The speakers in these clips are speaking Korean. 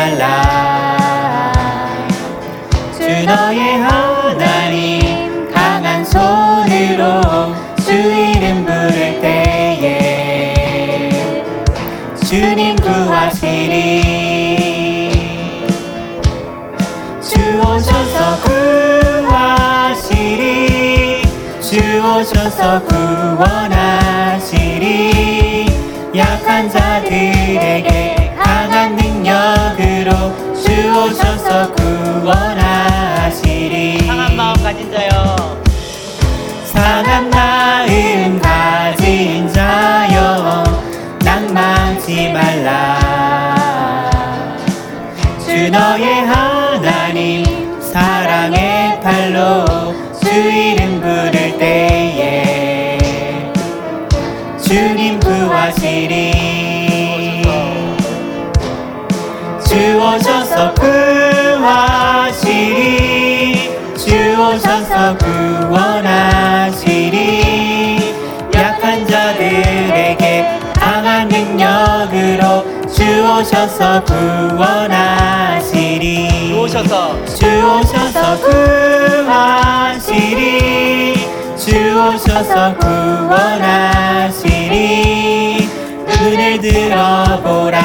말라. 주 너의 하나님 강한 손으로 주 이름 부를 때에 주님 구하시리. 주 오셔서 구하시리. 주 오셔서 구원하시리. 약한 자들에게 강한 주 오셔서 구원하시리. 상한 마음 가진 자여. 상한 마음 가진 자여. 낭망치 말라. 주 너의 하나님 사랑의 팔로 주 이름 부를 때에 주님 구하시리 오셔서 구하시리. 주 오셔서 구원하시리. 약한 자들에게 강한 능력으로 주 오셔서 구원하시리. 주 오셔서. 주 오셔서 구하시리. 주 오셔서 구원하시리. 눈을 들어보라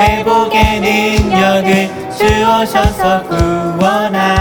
회복의 능력을 주 오셔서 구원하시리